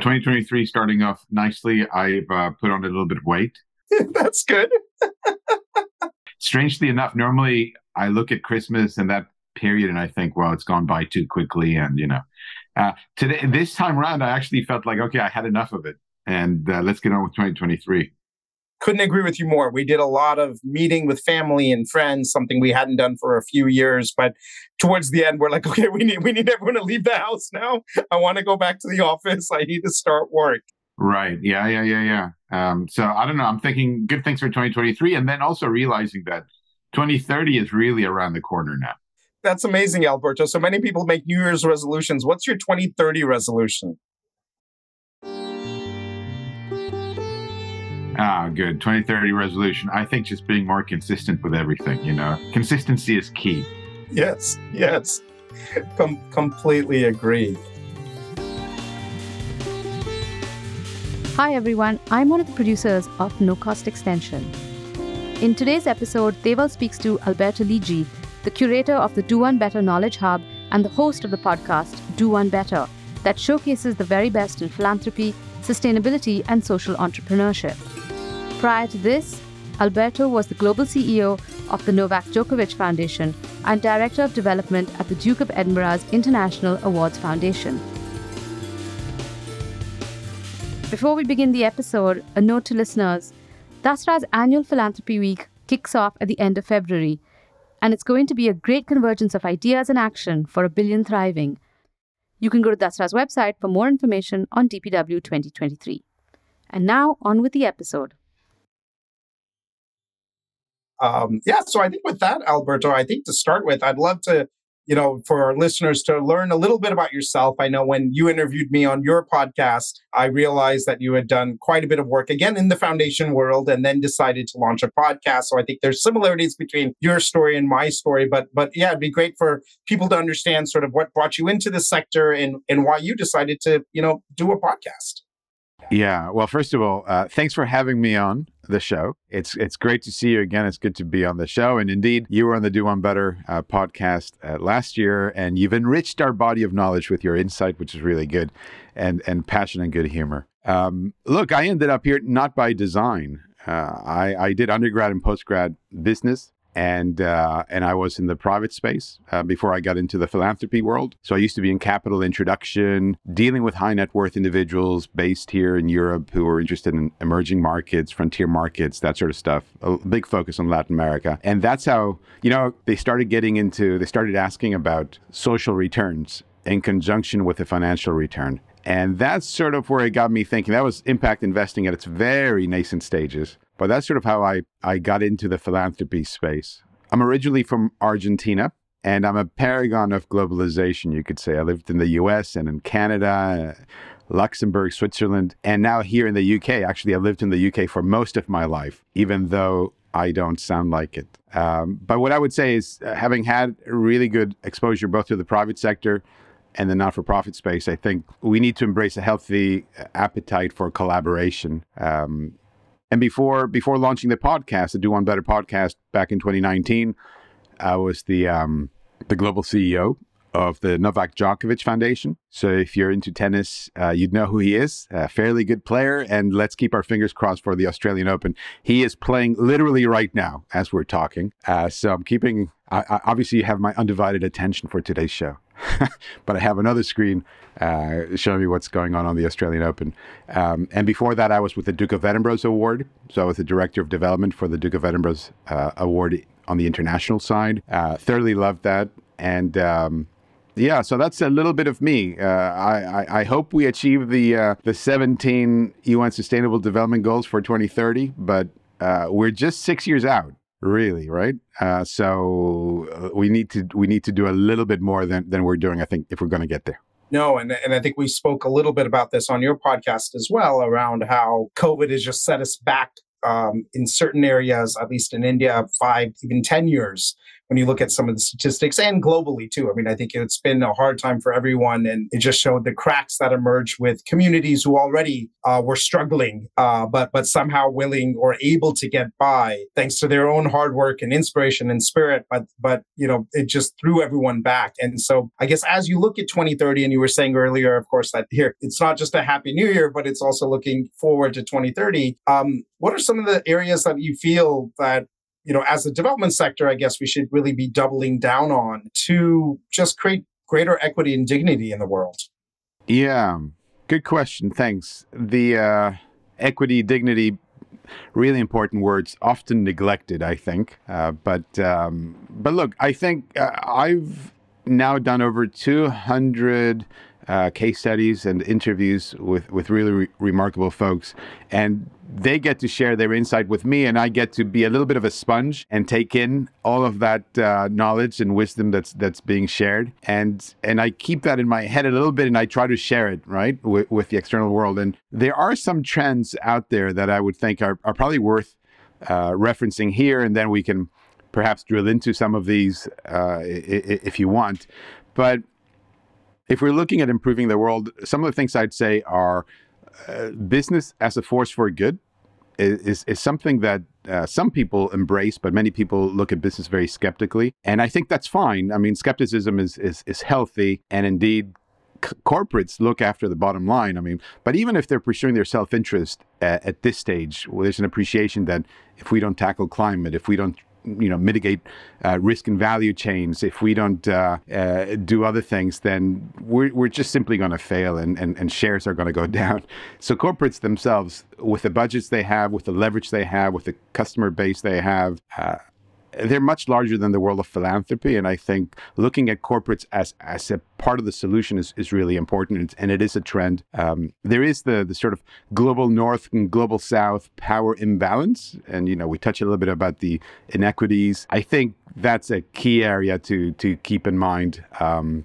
2023 starting off nicely. I've uh, put on a little bit of weight. That's good. Strangely enough, normally I look at Christmas and that period and I think, well, it's gone by too quickly. And, you know, uh, today, this time around, I actually felt like, okay, I had enough of it. And uh, let's get on with 2023 couldn't agree with you more. We did a lot of meeting with family and friends, something we hadn't done for a few years. But towards the end, we're like, okay, we need we need everyone to leave the house now. I want to go back to the office. I need to start work. Right. Yeah. Yeah. Yeah. Yeah. Um, so I don't know. I'm thinking good things for 2023, and then also realizing that 2030 is really around the corner now. That's amazing, Alberto. So many people make New Year's resolutions. What's your 2030 resolution? Ah, good. 2030 resolution. I think just being more consistent with everything, you know, consistency is key. Yes, yes. Com- completely agree. Hi, everyone. I'm one of the producers of No Cost Extension. In today's episode, Deval speaks to Alberto Lidji, the curator of the Do One Better Knowledge Hub and the host of the podcast Do One Better, that showcases the very best in philanthropy, sustainability, and social entrepreneurship. Prior to this, Alberto was the global CEO of the Novak Djokovic Foundation and Director of Development at the Duke of Edinburgh's International Awards Foundation. Before we begin the episode, a note to listeners Dasra's annual Philanthropy Week kicks off at the end of February, and it's going to be a great convergence of ideas and action for a billion thriving. You can go to Dasra's website for more information on DPW 2023. And now, on with the episode um, yeah, so I think with that, Alberto, I think to start with, I'd love to, you know, for our listeners to learn a little bit about yourself. I know when you interviewed me on your podcast, I realized that you had done quite a bit of work again in the foundation world and then decided to launch a podcast. So I think there's similarities between your story and my story. But but yeah, it'd be great for people to understand sort of what brought you into the sector and and why you decided to, you know, do a podcast. Yeah. Well, first of all, uh, thanks for having me on the show. It's it's great to see you again. It's good to be on the show. And indeed, you were on the Do One Better uh, podcast uh, last year, and you've enriched our body of knowledge with your insight, which is really good, and and passion and good humor. Um, look, I ended up here not by design. Uh, I, I did undergrad and postgrad business and uh, and I was in the private space uh, before I got into the philanthropy world. So I used to be in capital introduction, dealing with high net worth individuals based here in Europe who were interested in emerging markets, frontier markets, that sort of stuff. A big focus on Latin America, and that's how you know they started getting into. They started asking about social returns in conjunction with a financial return. And that's sort of where it got me thinking. That was impact investing at its very nascent stages. But that's sort of how I, I got into the philanthropy space. I'm originally from Argentina, and I'm a paragon of globalization, you could say. I lived in the US and in Canada, Luxembourg, Switzerland, and now here in the UK. Actually, I lived in the UK for most of my life, even though I don't sound like it. Um, but what I would say is, uh, having had really good exposure both to the private sector and the not for profit space, I think we need to embrace a healthy uh, appetite for collaboration. Um, and before before launching the podcast, the Do One Better podcast back in 2019, I was the um, the global CEO of the Novak Djokovic Foundation. So if you're into tennis, uh, you'd know who he is. A fairly good player, and let's keep our fingers crossed for the Australian Open. He is playing literally right now as we're talking. Uh, so I'm keeping. I, I obviously you have my undivided attention for today's show. but I have another screen uh, showing me what's going on on the Australian Open. Um, and before that, I was with the Duke of Edinburgh's award. So I was the director of development for the Duke of Edinburgh's uh, award on the international side. Uh, thoroughly loved that. And um, yeah, so that's a little bit of me. Uh, I, I, I, hope we achieve the uh, the 17 UN Sustainable Development Goals for 2030, but uh, we're just six years out really right? Uh, so uh, we need to we need to do a little bit more than than we're doing i think if we're going to get there. No and, and i think we spoke a little bit about this on your podcast as well around how covid has just set us back um, in certain areas at least in india five even ten years when you look at some of the statistics and globally too. I mean, I think it's been a hard time for everyone, and it just showed the cracks that emerged with communities who already uh, were struggling, uh, but but somehow willing or able to get by thanks to their own hard work and inspiration and spirit. But but you know, it just threw everyone back. And so I guess as you look at 2030, and you were saying earlier, of course, that here it's not just a happy new year, but it's also looking forward to 2030. Um, what are some of the areas that you feel that you know, as a development sector, I guess we should really be doubling down on to just create greater equity and dignity in the world? Yeah, good question. Thanks. The uh, equity, dignity, really important words, often neglected, I think. Uh, but um, but look, I think uh, I've now done over 200 uh, case studies and interviews with, with really re- remarkable folks. And they get to share their insight with me, and I get to be a little bit of a sponge and take in all of that uh, knowledge and wisdom that's that's being shared. And and I keep that in my head a little bit, and I try to share it right with, with the external world. And there are some trends out there that I would think are, are probably worth uh, referencing here, and then we can perhaps drill into some of these uh, if you want. But if we're looking at improving the world, some of the things I'd say are uh, business as a force for good is, is something that uh, some people embrace, but many people look at business very skeptically. And I think that's fine. I mean, skepticism is, is, is healthy. And indeed, c- corporates look after the bottom line. I mean, but even if they're pursuing their self interest at, at, this stage, well, there's an appreciation that if we don't tackle climate, if we don't you know mitigate uh, risk and value chains. If we don't uh, uh, do other things then we're, we're just simply going to fail and, and, and shares are going to go down. So corporates themselves with the budgets they have with the leverage they have with the customer base they have uh, they're much larger than the world of philanthropy. And I think looking at corporates as, as a part of the solution is, is really important. And it is a trend. Um, there is the, the sort of global north and global south power imbalance. And, you know, we touch a little bit about the inequities. I think that's a key area to, to keep in mind. Um,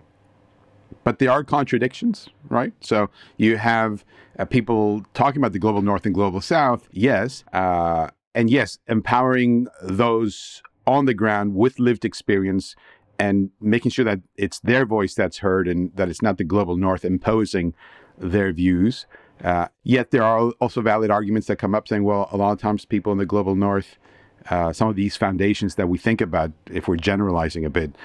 but there are contradictions, right? So you have uh, people talking about the global north and global south, yes. Uh, and yes, empowering those on the ground with lived experience and making sure that it's their voice that's heard and that it's not the global north imposing their views. Uh, yet there are also valid arguments that come up saying, well, a lot of times people in the global north, uh, some of these foundations that we think about, if we're generalizing a bit,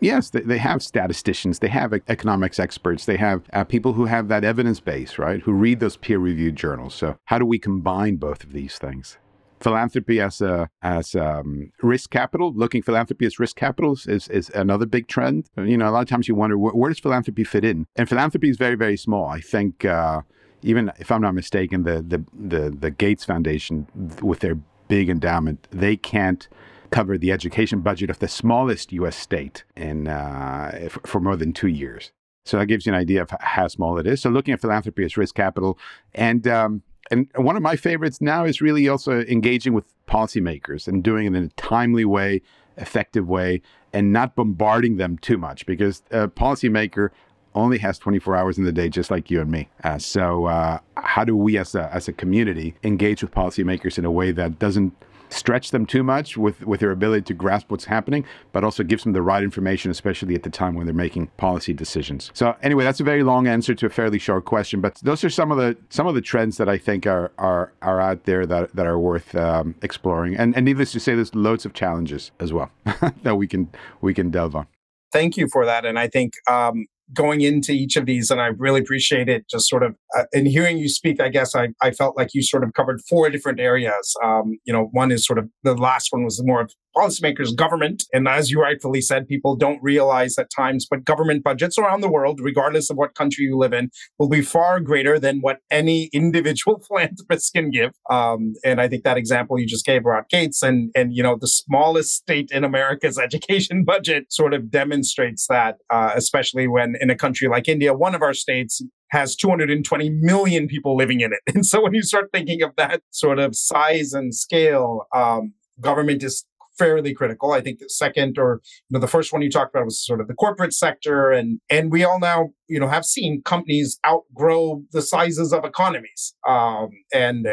yes, they, they have statisticians, they have economics experts, they have uh, people who have that evidence base, right, who read those peer reviewed journals. So, how do we combine both of these things? Philanthropy as a as um, risk capital. Looking philanthropy as risk capital is is another big trend. You know, a lot of times you wonder where, where does philanthropy fit in, and philanthropy is very very small. I think. Uh, even if I'm not mistaken, the, the the the Gates Foundation, with their big endowment, they can't cover the education budget of the smallest U.S. state in uh, for more than two years. So that gives you an idea of how small it is. So looking at philanthropy as risk capital, and um, and one of my favorites now is really also engaging with policymakers and doing it in a timely way, effective way, and not bombarding them too much because a policymaker only has 24 hours in the day, just like you and me. Uh, so, uh, how do we as a, as a community engage with policymakers in a way that doesn't stretch them too much with, with their ability to grasp what's happening, but also gives them the right information, especially at the time when they're making policy decisions. So anyway, that's a very long answer to a fairly short question, but those are some of the some of the trends that I think are are are out there that, that are worth um, exploring. And, and needless to say, there's loads of challenges as well that we can we can delve on. Thank you for that. And I think um, going into each of these, and I really appreciate it. Just sort of uh, in hearing you speak, I guess I, I felt like you sort of covered four different areas. Um, you know, one is sort of the last one was more of policymakers, government. And as you rightfully said, people don't realize at times, but government budgets around the world, regardless of what country you live in, will be far greater than what any individual philanthropist can give. Um, and I think that example you just gave about Gates and, and, you know, the smallest state in America's education budget sort of demonstrates that, uh, especially when in a country like India, one of our states has 220 million people living in it. And so when you start thinking of that sort of size and scale, um, government is fairly critical. I think the second or you know the first one you talked about was sort of the corporate sector, and and we all now you know have seen companies outgrow the sizes of economies, um, and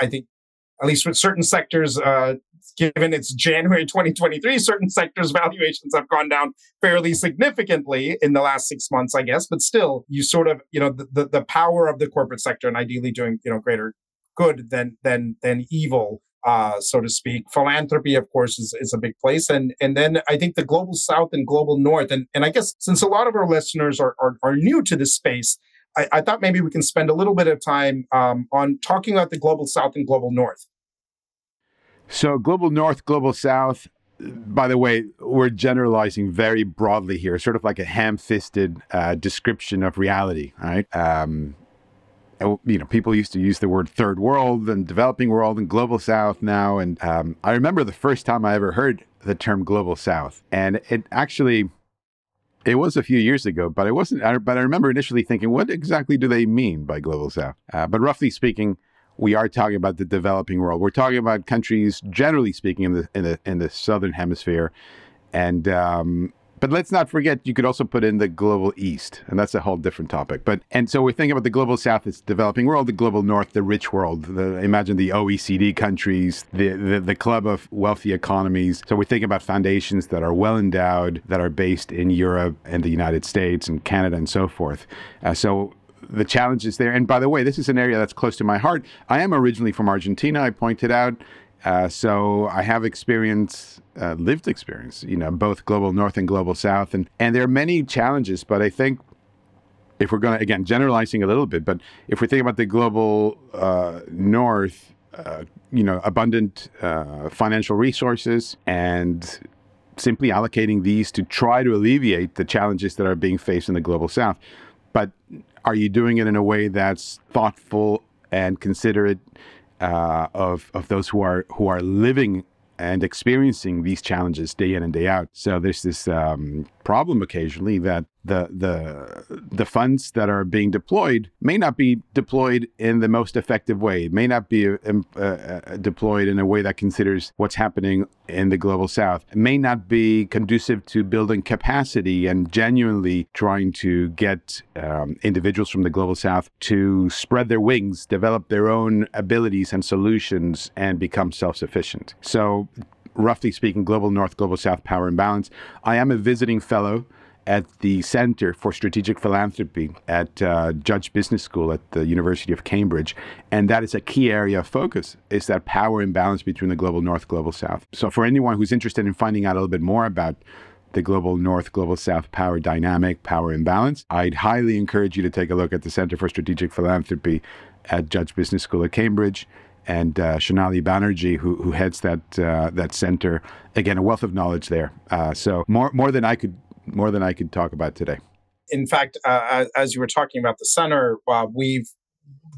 I think at least with certain sectors, uh, given it's January 2023, certain sectors valuations have gone down fairly significantly in the last six months, I guess. But still, you sort of, you know, the, the, the power of the corporate sector and ideally doing, you know, greater good than than than evil uh, so to speak. Philanthropy, of course, is, is a big place. And and then I think the global south and global north. And, and I guess since a lot of our listeners are, are, are new to this space, I, I, thought maybe we can spend a little bit of time um, on talking about the global south and global north. So, global north, global south, by the way, we're generalizing very broadly here, sort of like a ham fisted uh, description of reality, right? Um, you know, people used to use the word third world and developing world and global south now. And um, I remember the first time I ever heard the term global south. And it actually, it was a few years ago, but it wasn't. But I remember initially thinking, what exactly do they mean by global south? Uh, but roughly speaking, we are talking about the developing world. We're talking about countries, generally speaking, in the in the in the southern hemisphere, and um, but let's not forget, you could also put in the global east, and that's a whole different topic. But and so we're thinking about the global south, it's developing world, the global north, the rich world. The, imagine the OECD countries, the, the the club of wealthy economies. So we're thinking about foundations that are well endowed, that are based in Europe and the United States and Canada and so forth. Uh, so the challenges there. And by the way, this is an area that's close to my heart. I am originally from Argentina. I pointed out. Uh, so I have experience, uh, lived experience, you know, both global north and global south, and and there are many challenges. But I think if we're going to again generalizing a little bit, but if we think about the global uh, north, uh, you know, abundant uh, financial resources and simply allocating these to try to alleviate the challenges that are being faced in the global south. But are you doing it in a way that's thoughtful and considerate? Uh, of of those who are who are living and experiencing these challenges day in and day out. So there's this um, problem occasionally that the the the funds that are being deployed may not be deployed in the most effective way. It may not be um, uh, uh, deployed in a way that considers what's happening in the global south. It may not be conducive to building capacity and genuinely trying to get um, individuals from the global south to spread their wings, develop their own abilities and solutions, and become self-sufficient. So roughly speaking, global north, global south power imbalance. I am a visiting fellow at the Center for Strategic Philanthropy at uh, Judge Business School at the University of Cambridge, and that is a key area of focus: is that power imbalance between the global north, global south. So, for anyone who's interested in finding out a little bit more about the global north, global south power dynamic, power imbalance, I'd highly encourage you to take a look at the Center for Strategic Philanthropy at Judge Business School at Cambridge and uh, Shonali Banerjee, who, who heads that uh, that center. Again, a wealth of knowledge there. Uh, so more more than I could more than I could talk about today. In fact, uh, as you were talking about the center, uh, we've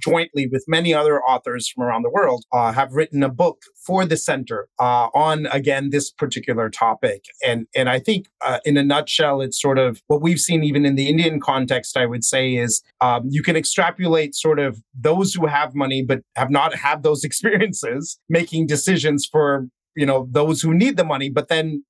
jointly with many other authors from around the world, uh, have written a book for the center uh, on again this particular topic. And and I think uh, in a nutshell, it's sort of what we've seen even in the Indian context. I would say is um, you can extrapolate sort of those who have money but have not had those experiences making decisions for you know those who need the money but then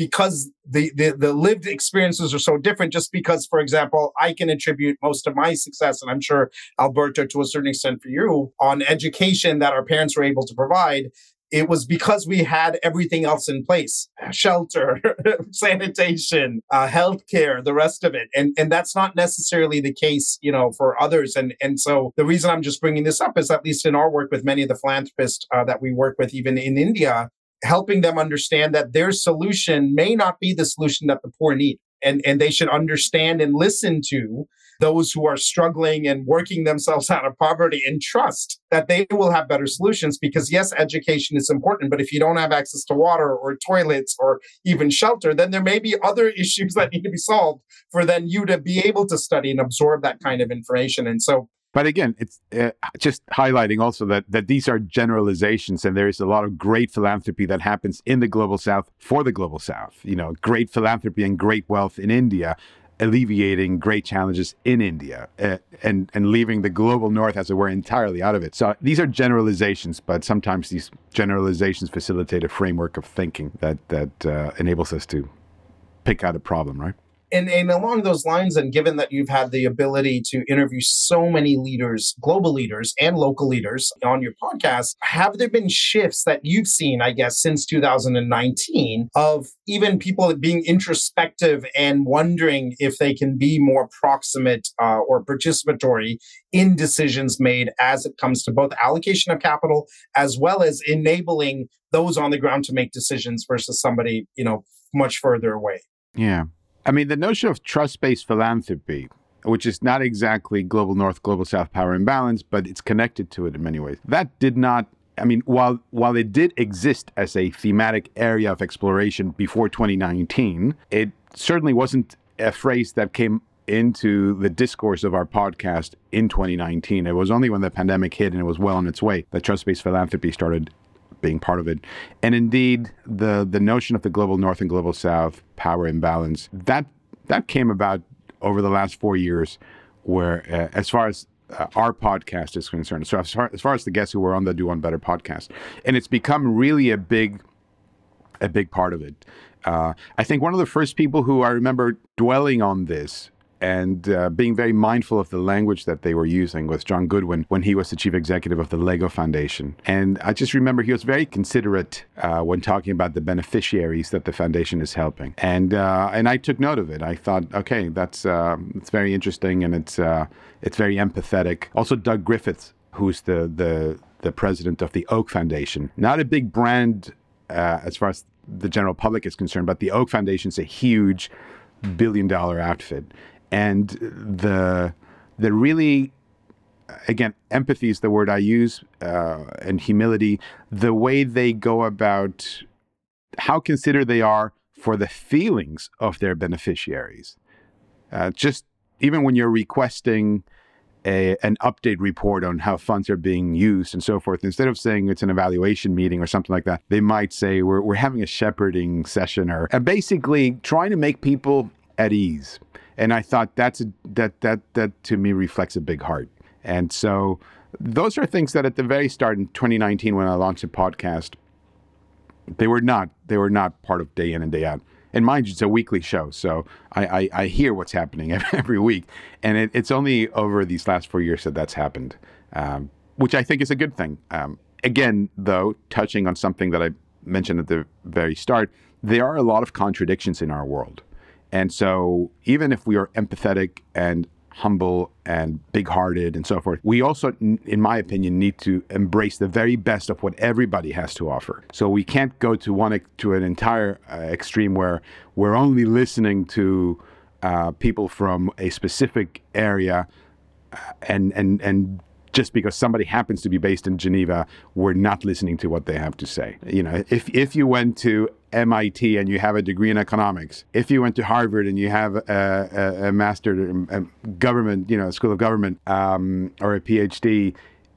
because the, the, the lived experiences are so different just because for example i can attribute most of my success and i'm sure alberto to a certain extent for you on education that our parents were able to provide. It was because we had everything else in place shelter sanitation uh, healthcare the rest of it. And and that's not necessarily the case you know for others. And and so the reason i'm just bringing this up is at least in our work with many of the philanthropists uh, that we work with even in india helping them understand that their solution may not be the solution that the poor need. And, and they should understand and listen to those who are struggling and working themselves out of poverty and trust that they will have better solutions because yes education is important but if you don't have access to water or toilets or even shelter then there may be other issues that need to be solved for then you to be able to study and absorb that kind of information and so but again, it's uh, just highlighting also that that these are generalizations, and there is a lot of great philanthropy that happens in the global south for the global south. You know, great philanthropy and great wealth in India, alleviating great challenges in India, uh, and and leaving the global north, as it were, entirely out of it. So these are generalizations, but sometimes these generalizations facilitate a framework of thinking that that uh, enables us to pick out a problem, right? And, and along those lines, and given that you've had the ability to interview so many leaders, global leaders and local leaders on your podcast, have there been shifts that you've seen, I guess, since 2019 of even people being introspective and wondering if they can be more proximate uh, or participatory in decisions made as it comes to both allocation of capital as well as enabling those on the ground to make decisions versus somebody, you know, much further away? Yeah. I mean, the notion of trust based philanthropy, which is not exactly global north, global south power imbalance, but it's connected to it in many ways. That did not, I mean, while, while it did exist as a thematic area of exploration before 2019, it certainly wasn't a phrase that came into the discourse of our podcast in 2019. It was only when the pandemic hit and it was well on its way that trust based philanthropy started being part of it. And indeed, the the notion of the global north and global south power imbalance that that came about over the last four years, where uh, as far as uh, our podcast is concerned, so as far, as far as the guests who were on the Do One Better podcast, and it's become really a big a big part of it. Uh, I think one of the first people who I remember dwelling on this and uh, being very mindful of the language that they were using with John Goodwin when he was the chief executive of the Lego Foundation. And I just remember he was very considerate uh, when talking about the beneficiaries that the foundation is helping. And uh, and I took note of it. I thought, okay, that's uh, it's very interesting and it's uh, it's very empathetic. Also, Doug Griffiths, who's the the the president of the Oak Foundation, not a big brand uh, as far as the general public is concerned, but the Oak Foundation is a huge billion dollar outfit and the the really again empathy is the word I use uh, and humility. The way they go about how considered they are for the feelings of their beneficiaries. Uh, just even when you're requesting a, an update report on how funds are being used and so forth, instead of saying it's an evaluation meeting or something like that, they might say we're, we're having a shepherding session or basically trying to make people at ease and I thought that's a, that that that to me reflects a big heart. And so those are things that at the very start in 2019 when I launched a podcast, they were not they were not part of day in and day out. And mind you, it's a weekly show, so I, I, I hear what's happening every week, and it, it's only over these last four years that that's happened, um, which I think is a good thing. Um, again, though, touching on something that I mentioned at the very start, there are a lot of contradictions in our world. And so, even if we are empathetic and humble and big hearted and so forth, we also, in my opinion, need to embrace the very best of what everybody has to offer. So, we can't go to one to an entire uh, extreme where we're only listening to uh, people from a specific area uh, and, and, and just because somebody happens to be based in Geneva, we're not listening to what they have to say. You know, if, if you went to MIT and you have a degree in economics, if you went to Harvard and you have a, a, a master in government, you know, school of government um, or a PhD,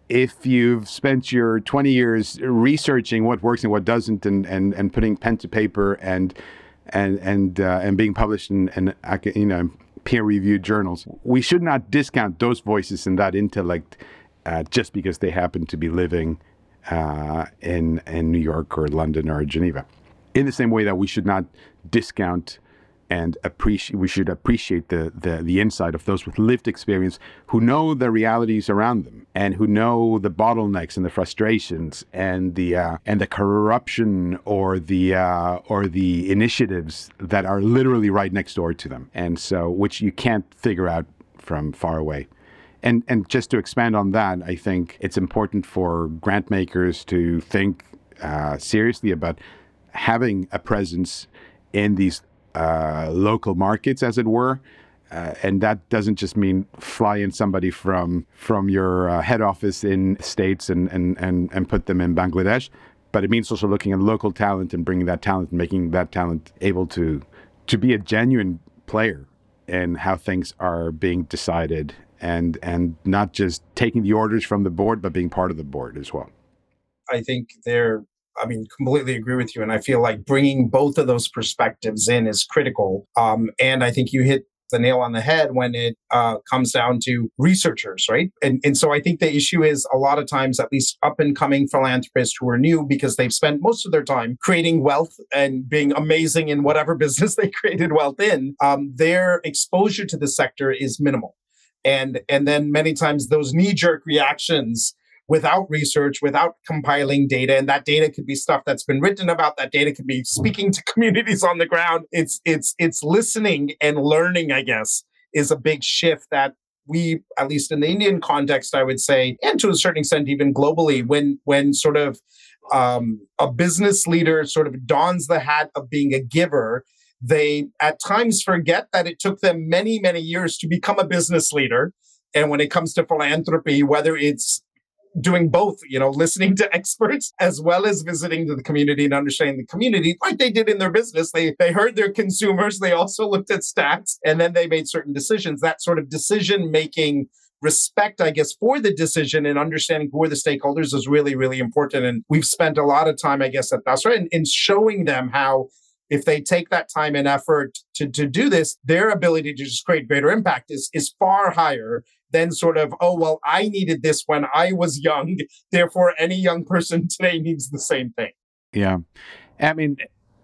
if you've spent your 20 years researching what works and what doesn't and, and, and putting pen to paper and and and uh, and being published in, in you know peer-reviewed journals, we should not discount those voices and that intellect uh, just because they happen to be living uh, in in New York or London or Geneva. In the same way that we should not discount and appreciate we should appreciate the, the the insight of those with lived experience who know the realities around them and who know the bottlenecks and the frustrations and the uh, and the corruption or the uh, or the initiatives that are literally right next door to them. And so which you can't figure out from far away. And and just to expand on that, I think it's important for grant makers to think uh, seriously about having a presence in these uh, local markets, as it were. Uh, and that doesn't just mean fly in somebody from from your uh, head office in states and, and and and put them in Bangladesh, but it means also looking at local talent and bringing that talent and making that talent able to to be a genuine player in how things are being decided and and not just taking the orders from the board, but being part of the board as well. I think they're I mean, completely agree with you. And I feel like bringing both of those perspectives in is critical. Um, and I think you hit the nail on the head when it uh, comes down to researchers, right? And, and so I think the issue is a lot of times, at least up and coming philanthropists who are new because they've spent most of their time creating wealth and being amazing in whatever business they created wealth in, um, their exposure to the sector is minimal. And, and then many times those knee jerk reactions without research, without compiling data. And that data could be stuff that's been written about. That data could be speaking to communities on the ground. It's it's it's listening and learning, I guess, is a big shift that we, at least in the Indian context, I would say, and to a certain extent even globally, when when sort of um, a business leader sort of dons the hat of being a giver, they at times forget that it took them many, many years to become a business leader. And when it comes to philanthropy, whether it's doing both, you know, listening to experts as well as visiting the community and understanding the community like they did in their business. They they heard their consumers, they also looked at stats and then they made certain decisions. That sort of decision making respect, I guess, for the decision and understanding who are the stakeholders is really, really important. And we've spent a lot of time, I guess, at Dasra in, in showing them how if they take that time and effort to, to do this, their ability to just create greater impact is, is far higher than sort of, oh, well, I needed this when I was young. Therefore, any young person today needs the same thing. Yeah. I mean,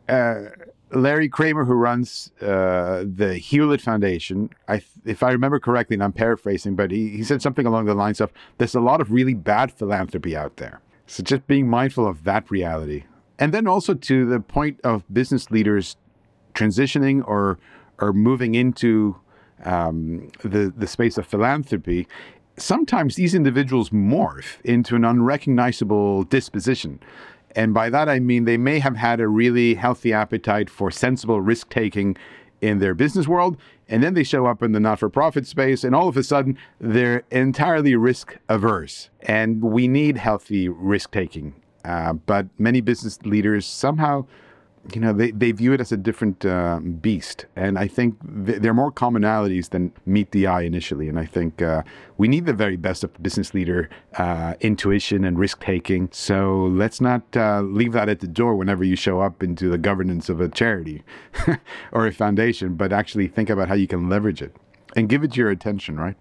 uh, Larry Kramer, who runs uh, the Hewlett Foundation, I, if I remember correctly, and I'm paraphrasing, but he, he said something along the lines of there's a lot of really bad philanthropy out there. So just being mindful of that reality. And then also to the point of business leaders transitioning or or moving into um, the the space of philanthropy, sometimes these individuals morph into an unrecognizable disposition. And by that I mean they may have had a really healthy appetite for sensible risk taking in their business world, and then they show up in the not for profit space, and all of a sudden they're entirely risk averse. And we need healthy risk taking. Uh, but many business leaders somehow you know, they, they view it as a different uh, beast. And I think th- there are more commonalities than meet the eye initially. And I think uh, we need the very best of business leader uh, intuition and risk taking. So let's not uh, leave that at the door whenever you show up into the governance of a charity or a foundation, but actually think about how you can leverage it and give it your attention, right?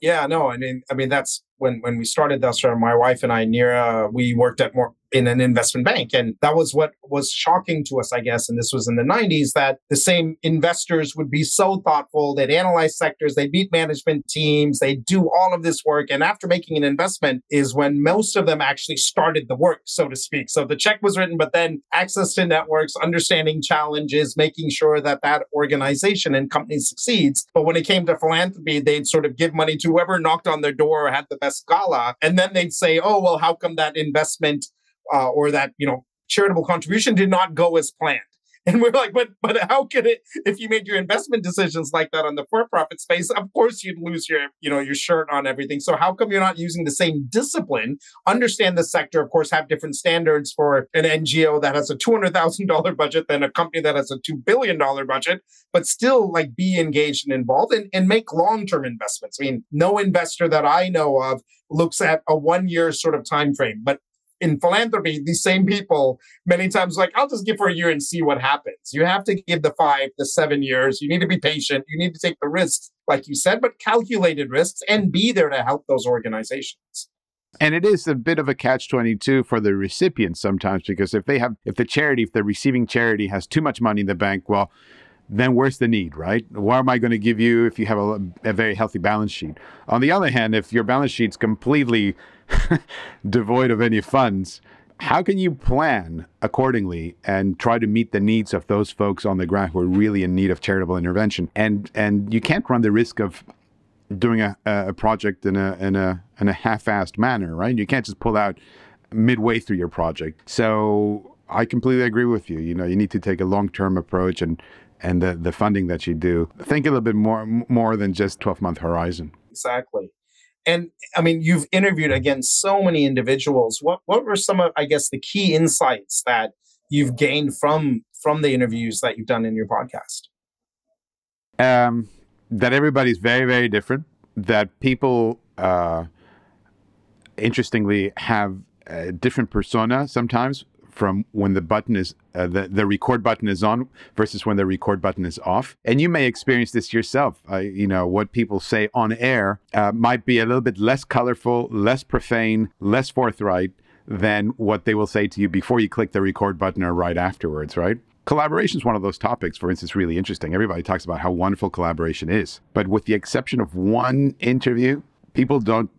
Yeah, no, I mean, I mean that's when when we started Dasra, my wife and I, Neera, we worked at more in an investment bank. And that was what was shocking to us, I guess. And this was in the 90s that the same investors would be so thoughtful. They'd analyze sectors, they'd meet management teams, they'd do all of this work. And after making an investment is when most of them actually started the work, so to speak. So the check was written, but then access to networks, understanding challenges, making sure that that organization and company succeeds. But when it came to philanthropy, they'd sort of give money to whoever knocked on their door or had the best gala. And then they'd say, oh, well, how come that investment uh, or that you know charitable contribution did not go as planned. And we're like, but but how could it? If you made your investment decisions like that on the for-profit space, of course you'd lose your you know your shirt on everything. So how come you're not using the same discipline? Understand the sector, of course, have different standards for an NGO that has a two hundred thousand dollar budget than a company that has a two billion dollar budget, but still like be engaged and involved and, and make long-term investments. I mean, no investor that I know of looks at a one-year sort of time frame, but in philanthropy, these same people many times like, I'll just give for a year and see what happens. You have to give the five, the seven years. You need to be patient. You need to take the risks, like you said, but calculated risks and be there to help those organizations. And it is a bit of a catch 22 for the recipients sometimes because if they have, if the charity, if the receiving charity has too much money in the bank, well, then where's the need, right? What am I going to give you if you have a, a, very healthy balance sheet? On the other hand, if your balance sheet's completely devoid of any funds, how can you plan accordingly and try to meet the needs of those folks on the ground who are really in need of charitable intervention? And and you can't run the risk of doing a, a project in a in a in a half-assed manner, right? You can't just pull out midway through your project. So I completely agree with you. You know, you need to take a long-term approach and and the, the funding that you do. Think a little bit more more than just 12 month horizon. Exactly. And I mean, you've interviewed again so many individuals. What what were some of I guess the key insights that you've gained from from the interviews that you've done in your podcast? Um, that everybody's very very different. That people, uh, interestingly, have a different persona sometimes from when the button is uh, the the record button is on versus when the record button is off. And you may experience this yourself. Uh, you know what people say on air uh, might be a little bit less colorful, less profane, less forthright than what they will say to you before you click the record button or right afterwards. Right. Collaboration is one of those topics, for instance, really interesting. Everybody talks about how wonderful collaboration is. But with the exception of one interview, people don't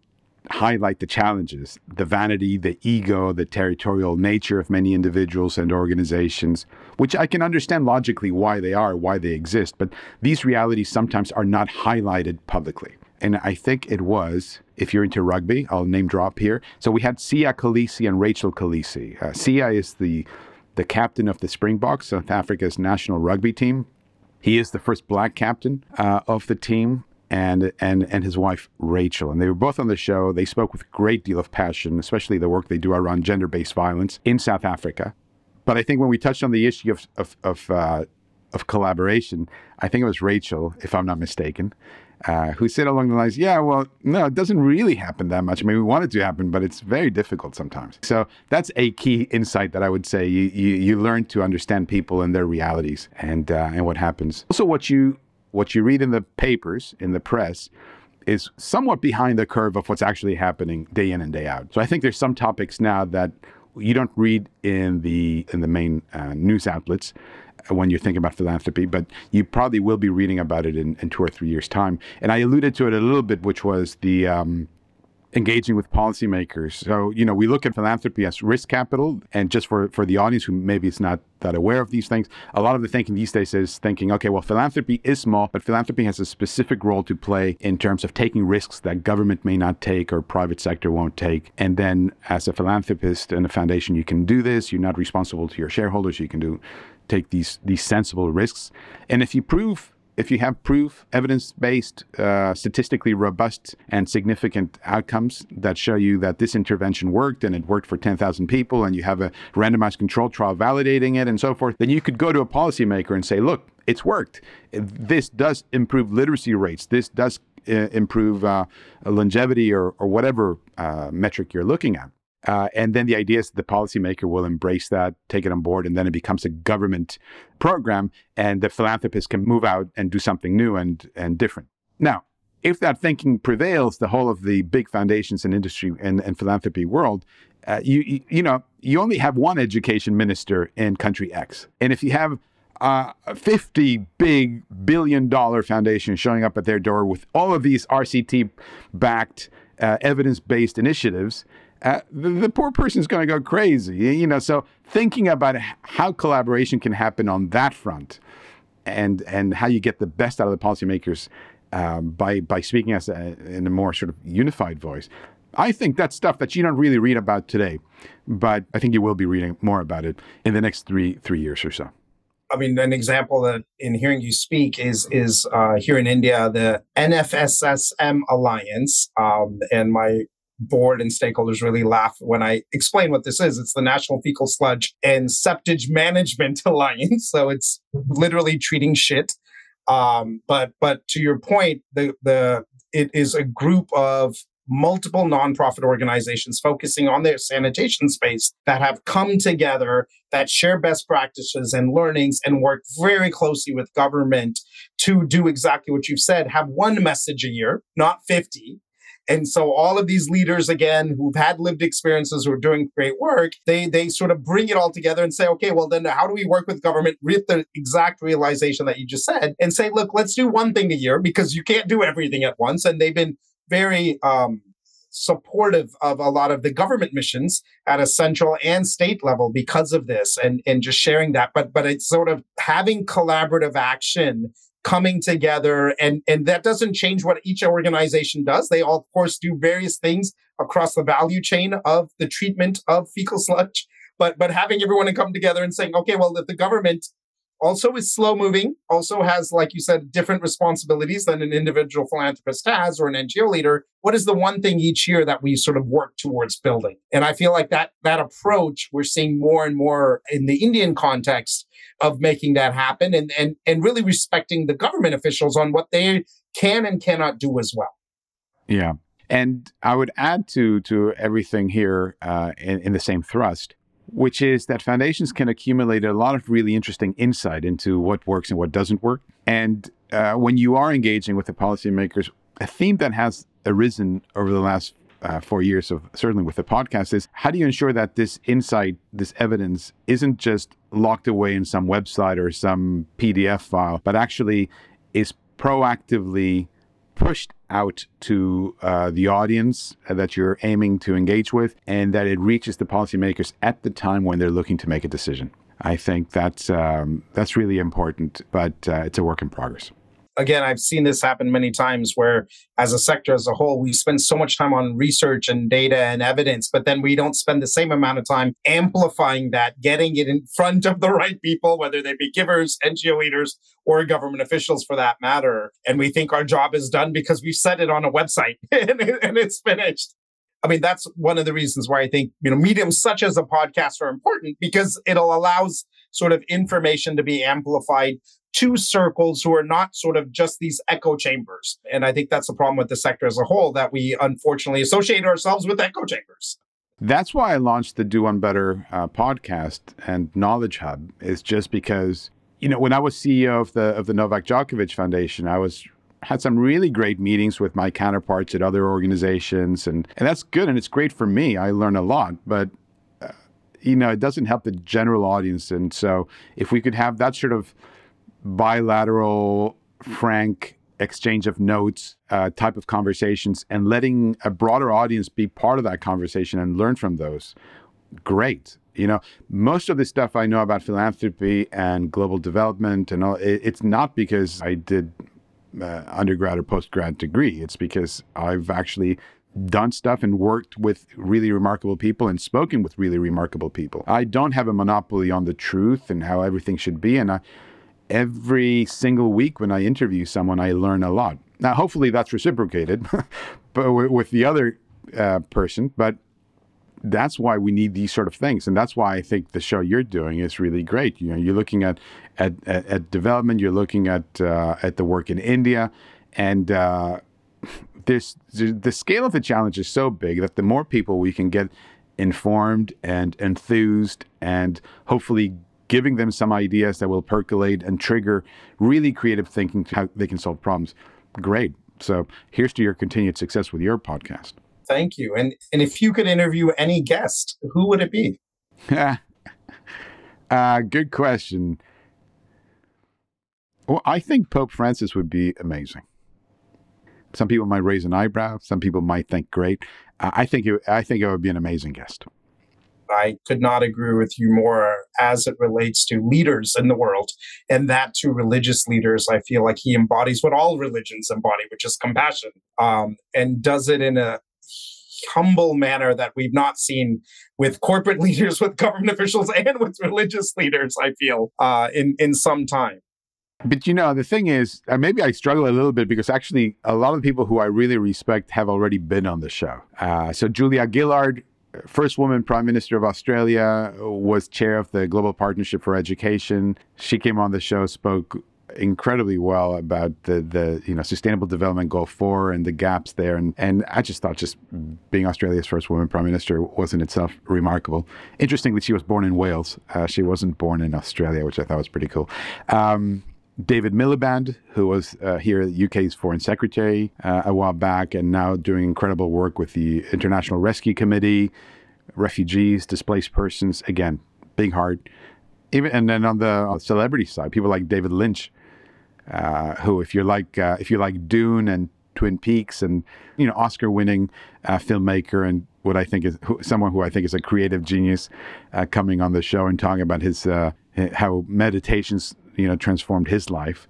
highlight the challenges, the vanity, the ego, the territorial nature of many individuals and organizations, which I can understand logically why they are, why they exist, but these realities sometimes are not highlighted publicly. And I think it was, if you're into rugby, I'll name drop here. So we had Siya Kolisi and Rachel Kolisi. Uh, Siya is the the captain of the Springboks, South Africa's national rugby team. He is the first black captain uh, of the team and and and his wife Rachel, and they were both on the show. They spoke with a great deal of passion, especially the work they do around gender-based violence in South Africa. But I think when we touched on the issue of of of, uh, of collaboration, I think it was Rachel, if I'm not mistaken, uh, who said along the lines, "Yeah, well, no, it doesn't really happen that much. I mean, we want it to happen, but it's very difficult sometimes." So that's a key insight that I would say you you, you learn to understand people and their realities and uh, and what happens. Also, what you what you read in the papers, in the press, is somewhat behind the curve of what's actually happening day in and day out. So I think there's some topics now that you don't read in the in the main uh, news outlets when you're thinking about philanthropy, but you probably will be reading about it in, in, two or three years' time. And I alluded to it a little bit, which was the um, engaging with policymakers. So, you know, we look at philanthropy as risk capital. And just for, for the audience who maybe is not that aware of these things, a lot of the thinking these days is thinking, okay, well, philanthropy is small, but philanthropy has a specific role to play in terms of taking risks that government may not take or private sector won't take. And then as a philanthropist and a foundation, you can do this. You're not responsible to your shareholders. You can do take these these sensible risks. And if you prove if you have proof, evidence based, uh, statistically robust, and significant outcomes that show you that this intervention worked and it worked for 10,000 people, and you have a randomized control trial validating it and so forth, then you could go to a policymaker and say, look, it's worked. This does improve literacy rates. This does uh, improve uh, longevity or, or whatever uh, metric you're looking at. Uh, and then the idea is that the policymaker will embrace that, take it on board, and then it becomes a government program, and the philanthropist can move out and do something new and, and different. Now, if that thinking prevails, the whole of the big foundations and industry and, and philanthropy world, uh, you, you, know you only have one education minister in country X, and if you have uh, 50 big billion dollar foundations showing up at their door with all of these RCT backed uh, evidence based initiatives, uh, the, the, poor person is going to go crazy. You know, so thinking about how collaboration can happen on that front, and and how you get the best out of the policymakers um, by by speaking as a, in a more sort of unified voice. I think that's stuff that you don't really read about today, but I think you will be reading more about it in the next three three years or so. I mean, an example that in hearing you speak is is uh, here in India, the NFSSM Alliance, um, and my board and stakeholders really laugh when I explain what this is. It's the National Fecal Sludge and Septage Management Alliance. So it's literally treating shit. Um, but but to your point, the the it is a group of multiple nonprofit organizations focusing on their sanitation space that have come together that share best practices and learnings and work very closely with government to do exactly what you've said have one message a year not 50 and so all of these leaders, again, who've had lived experiences, who are doing great work, they they sort of bring it all together and say, okay, well then how do we work with government with the exact realization that you just said and say, look, let's do one thing a year because you can't do everything at once. And they've been very um, supportive of a lot of the government missions at a central and state level because of this and and just sharing that but but it's sort of having collaborative action coming together and and that doesn't change what each organization does. They all of course do various things across the value chain of the treatment of fecal sludge. But but having everyone come together and saying okay well if the government also is slow moving, also has, like you said, different responsibilities than an individual philanthropist has or an NGO leader. What is the one thing each year that we sort of work towards building? And I feel like that that approach we're seeing more and more in the Indian context of making that happen and and and really respecting the government officials on what they can and cannot do as well. Yeah. And I would add to to everything here uh, in, in the same thrust which is that foundations can accumulate a lot of really interesting insight into what works and what doesn't work. And uh, when you are engaging with the policymakers, a theme that has arisen over the last uh, four years of certainly with the podcast is how do you ensure that this insight, this evidence, isn't just locked away in some website or some PDF file, but actually is proactively pushed out to uh, the audience that you're aiming to engage with and that it reaches the policymakers at the time when they're looking to make a decision. I think that's um, that's really important, but uh, it's a work in progress again, I've seen this happen many times where, as a sector as a whole, we spend so much time on research and data and evidence, but then we don't spend the same amount of time amplifying that, getting it in front of the right people, whether they be givers, NGO leaders, or government officials for that matter. And we think our job is done because we've set it on a website and, and it's finished. I mean, that's one of the reasons why I think, you know, mediums such as a podcast are important because it'll allows sort of information to be amplified two circles who are not sort of just these echo chambers. And I think that's the problem with the sector as a whole that we unfortunately associate ourselves with echo chambers. That's why I launched the Do One Better uh, podcast and Knowledge Hub is just because you know when I was CEO of the of the Novak Djokovic Foundation, I was had some really great meetings with my counterparts at other organizations, and and that's good and it's great for me. I learn a lot, but uh, you know it doesn't help the general audience. And so if we could have that sort of bilateral, frank exchange of notes uh, type of conversations and letting a broader audience be part of that conversation and learn from those. Great you know? Most of the stuff i know about philanthropy and global development and all it, it's not because i did uh, undergrad or postgrad degree. It's because i've actually done stuff and worked with really remarkable people and spoken with really remarkable people. I don't have a monopoly on the truth and how everything should be and i every single week when I interview someone, I learn a lot. Now, hopefully, that's reciprocated, but with the other uh, person. But that's why we need these sort of things, and that's why I think the show you're doing is really great. You know, you're looking at at, at, at development, you're looking at uh, at the work in India, and uh, there's the scale of the challenge is so big that the more people we can get informed and enthused and hopefully giving them some ideas that will percolate and trigger really creative thinking how they can solve problems. Great. So here's to your continued success with your podcast. Thank you. And and if you could interview any guest, who would it be? uh, good question. Well, I think Pope Francis would be amazing. Some people might raise an eyebrow. Some people might think great. I think it, I think it would be an amazing guest. I could not agree with you more as it relates to leaders in the world and that to religious leaders. I feel like he embodies what all religions embody, which is compassion, um, and does it in a humble manner that we've not seen with corporate leaders, with government officials, and with religious leaders. I feel uh, in in some time. But you know, the thing is, uh, maybe I struggle a little bit because actually, a lot of people who I really respect have already been on the show. Uh, so Julia Gillard first woman prime minister of Australia, was chair of the Global Partnership for Education. She came on the show, spoke incredibly well about the the you know sustainable development goal four and the gaps there and and I just thought just being Australia's first woman prime minister was in itself remarkable. Interestingly, she was born in Wales. Uh, she wasn't born in Australia, which I thought was pretty cool. Um, David Miliband, who was uh, here, UK's foreign secretary uh, a while back, and now doing incredible work with the International Rescue Committee, refugees, displaced persons. Again, big heart. Even and then on the celebrity side, people like David Lynch, uh, who, if you're like uh, if you like Dune and Twin Peaks, and you know Oscar-winning uh, filmmaker and what I think is who, someone who I think is a creative genius, uh, coming on the show and talking about his how meditations you know transformed his life.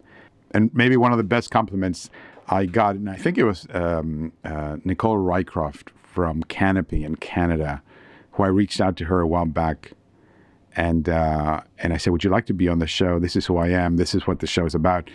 And maybe one of the best compliments I got, and I think it was um, uh, Nicole Rycroft from Canopy in Canada, who I reached out to her a while back, and uh, and I said, "Would you like to be on the show? This is who I am. This is what the show is about."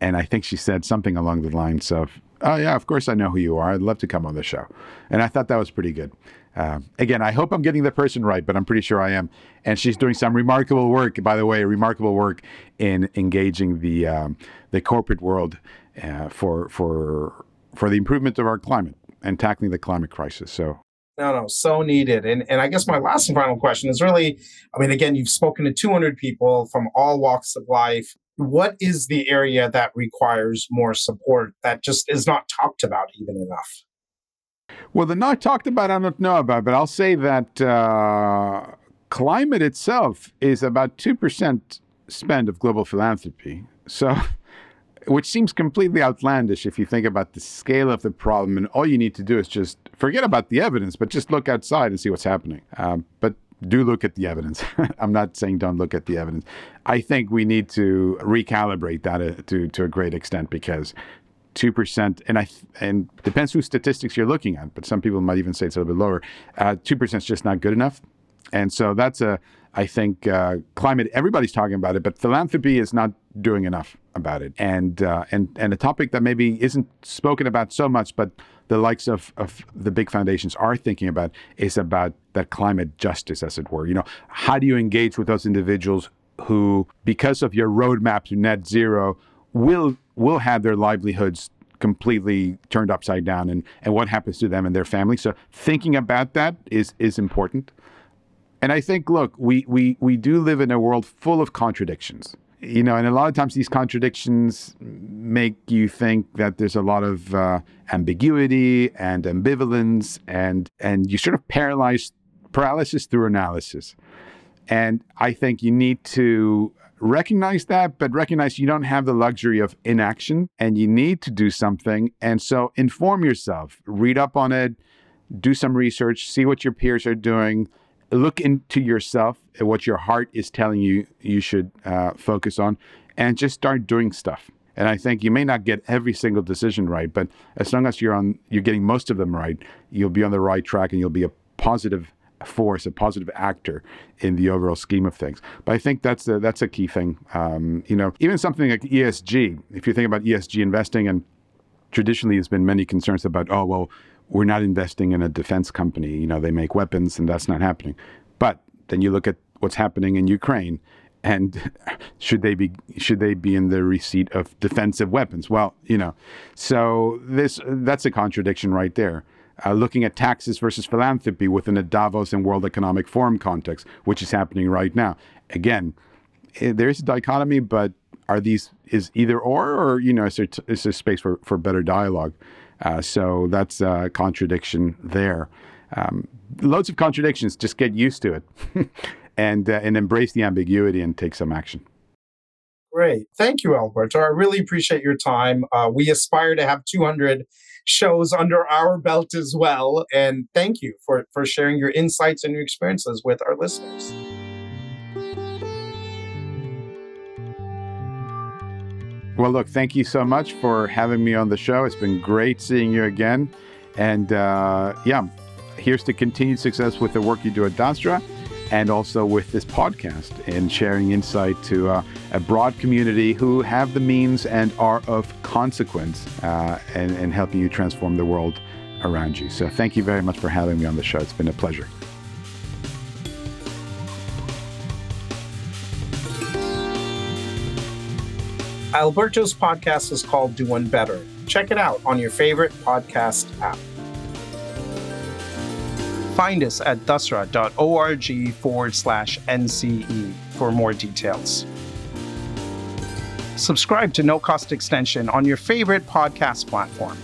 And I think she said something along the lines of, "Oh yeah, of course I know who you are. I'd love to come on the show." And I thought that was pretty good. Uh, again, I hope I'm getting the person right, but I'm pretty sure I am. And she's doing some remarkable work, by the way, remarkable work in engaging the um, the corporate world uh, for for for the improvement of our climate and tackling the climate crisis. So No, no, so needed. And and I guess my last and final question is really, I mean, again, you've spoken to 200 people from all walks of life. What is the area that requires more support that just is not talked about even enough? Well, the not talked about, I don't know about, but I'll say that uh, climate itself is about 2% spend of global philanthropy. So, which seems completely outlandish if you think about the scale of the problem. And all you need to do is just forget about the evidence, but just look outside and see what's happening. Um, but do look at the evidence. I'm not saying don't look at the evidence. I think we need to recalibrate that uh, to, to a great extent because two percent, and I and depends whose statistics you're looking at, but some people might even say it's a little bit lower. Uh, two percent is just not good enough, and so that's a I think uh, climate. Everybody's talking about it, but philanthropy is not doing enough about it, and uh, and and a topic that maybe isn't spoken about so much, but the likes of of the big foundations are thinking about is about that climate justice, as it were. You know, how do you engage with those individuals who, because of your roadmap to net zero, will will have their livelihoods completely turned upside down and, and what happens to them and their family. So thinking about that is is important. And I think, look, we we we do live in a world full of contradictions. You know, and a lot of times these contradictions make you think that there's a lot of uh, ambiguity and ambivalence, and and you sort of paralyze paralysis through analysis. And I think you need to recognize that, but recognize you don't have the luxury of inaction and you need to do something. And so inform yourself, read up on it, do some research, see what your peers are doing, look into yourself at what your heart is telling you you should uh, focus on, and just start doing stuff. And I think you may not get every single decision right, but as long as you're on, you're getting most of them right, you'll be on the right track and you'll be a positive force, a positive actor in the overall scheme of things. But I think that's a, that's a key thing. Um, you know, even something like ESG. If you think about ESG investing, and traditionally there's been many concerns about, oh well, we're not investing in a defense company. You know, they make weapons, and that's not happening. But then you look at what's happening in Ukraine. And should they be should they be in the receipt of defensive weapons? Well, you know, so this that's a contradiction right there uh, looking at taxes versus philanthropy within a Davos and World Economic Forum context, which is happening right now. Again, eh, there is a dichotomy, but are these is either or, or you know, is there, t- is there space for, for better dialogue? Uh, so that's a contradiction there. Um, loads of contradictions. Just get used to it, and uh, and embrace the ambiguity and take some action. Great, thank you, Alberto. I really appreciate your time. Uh, we aspire to have 200 shows under our belt as well. And thank you for, for sharing your insights and your experiences with our listeners. Well, look, thank you so much for having me on the show. It's been great seeing you again. And uh, yeah, here's to continued success with the work you do at Dasra and also with this podcast and sharing insight to uh, a broad community who have the means and are of consequence uh, and, and helping you transform the world around you. So thank you very much for having me on the show. It's been a pleasure. Alberto's podcast is called Do One Better. Check it out on your favorite podcast app find us at dasra.org forward slash NCE for more details. Subscribe to No Cost Extension on your favorite podcast platform.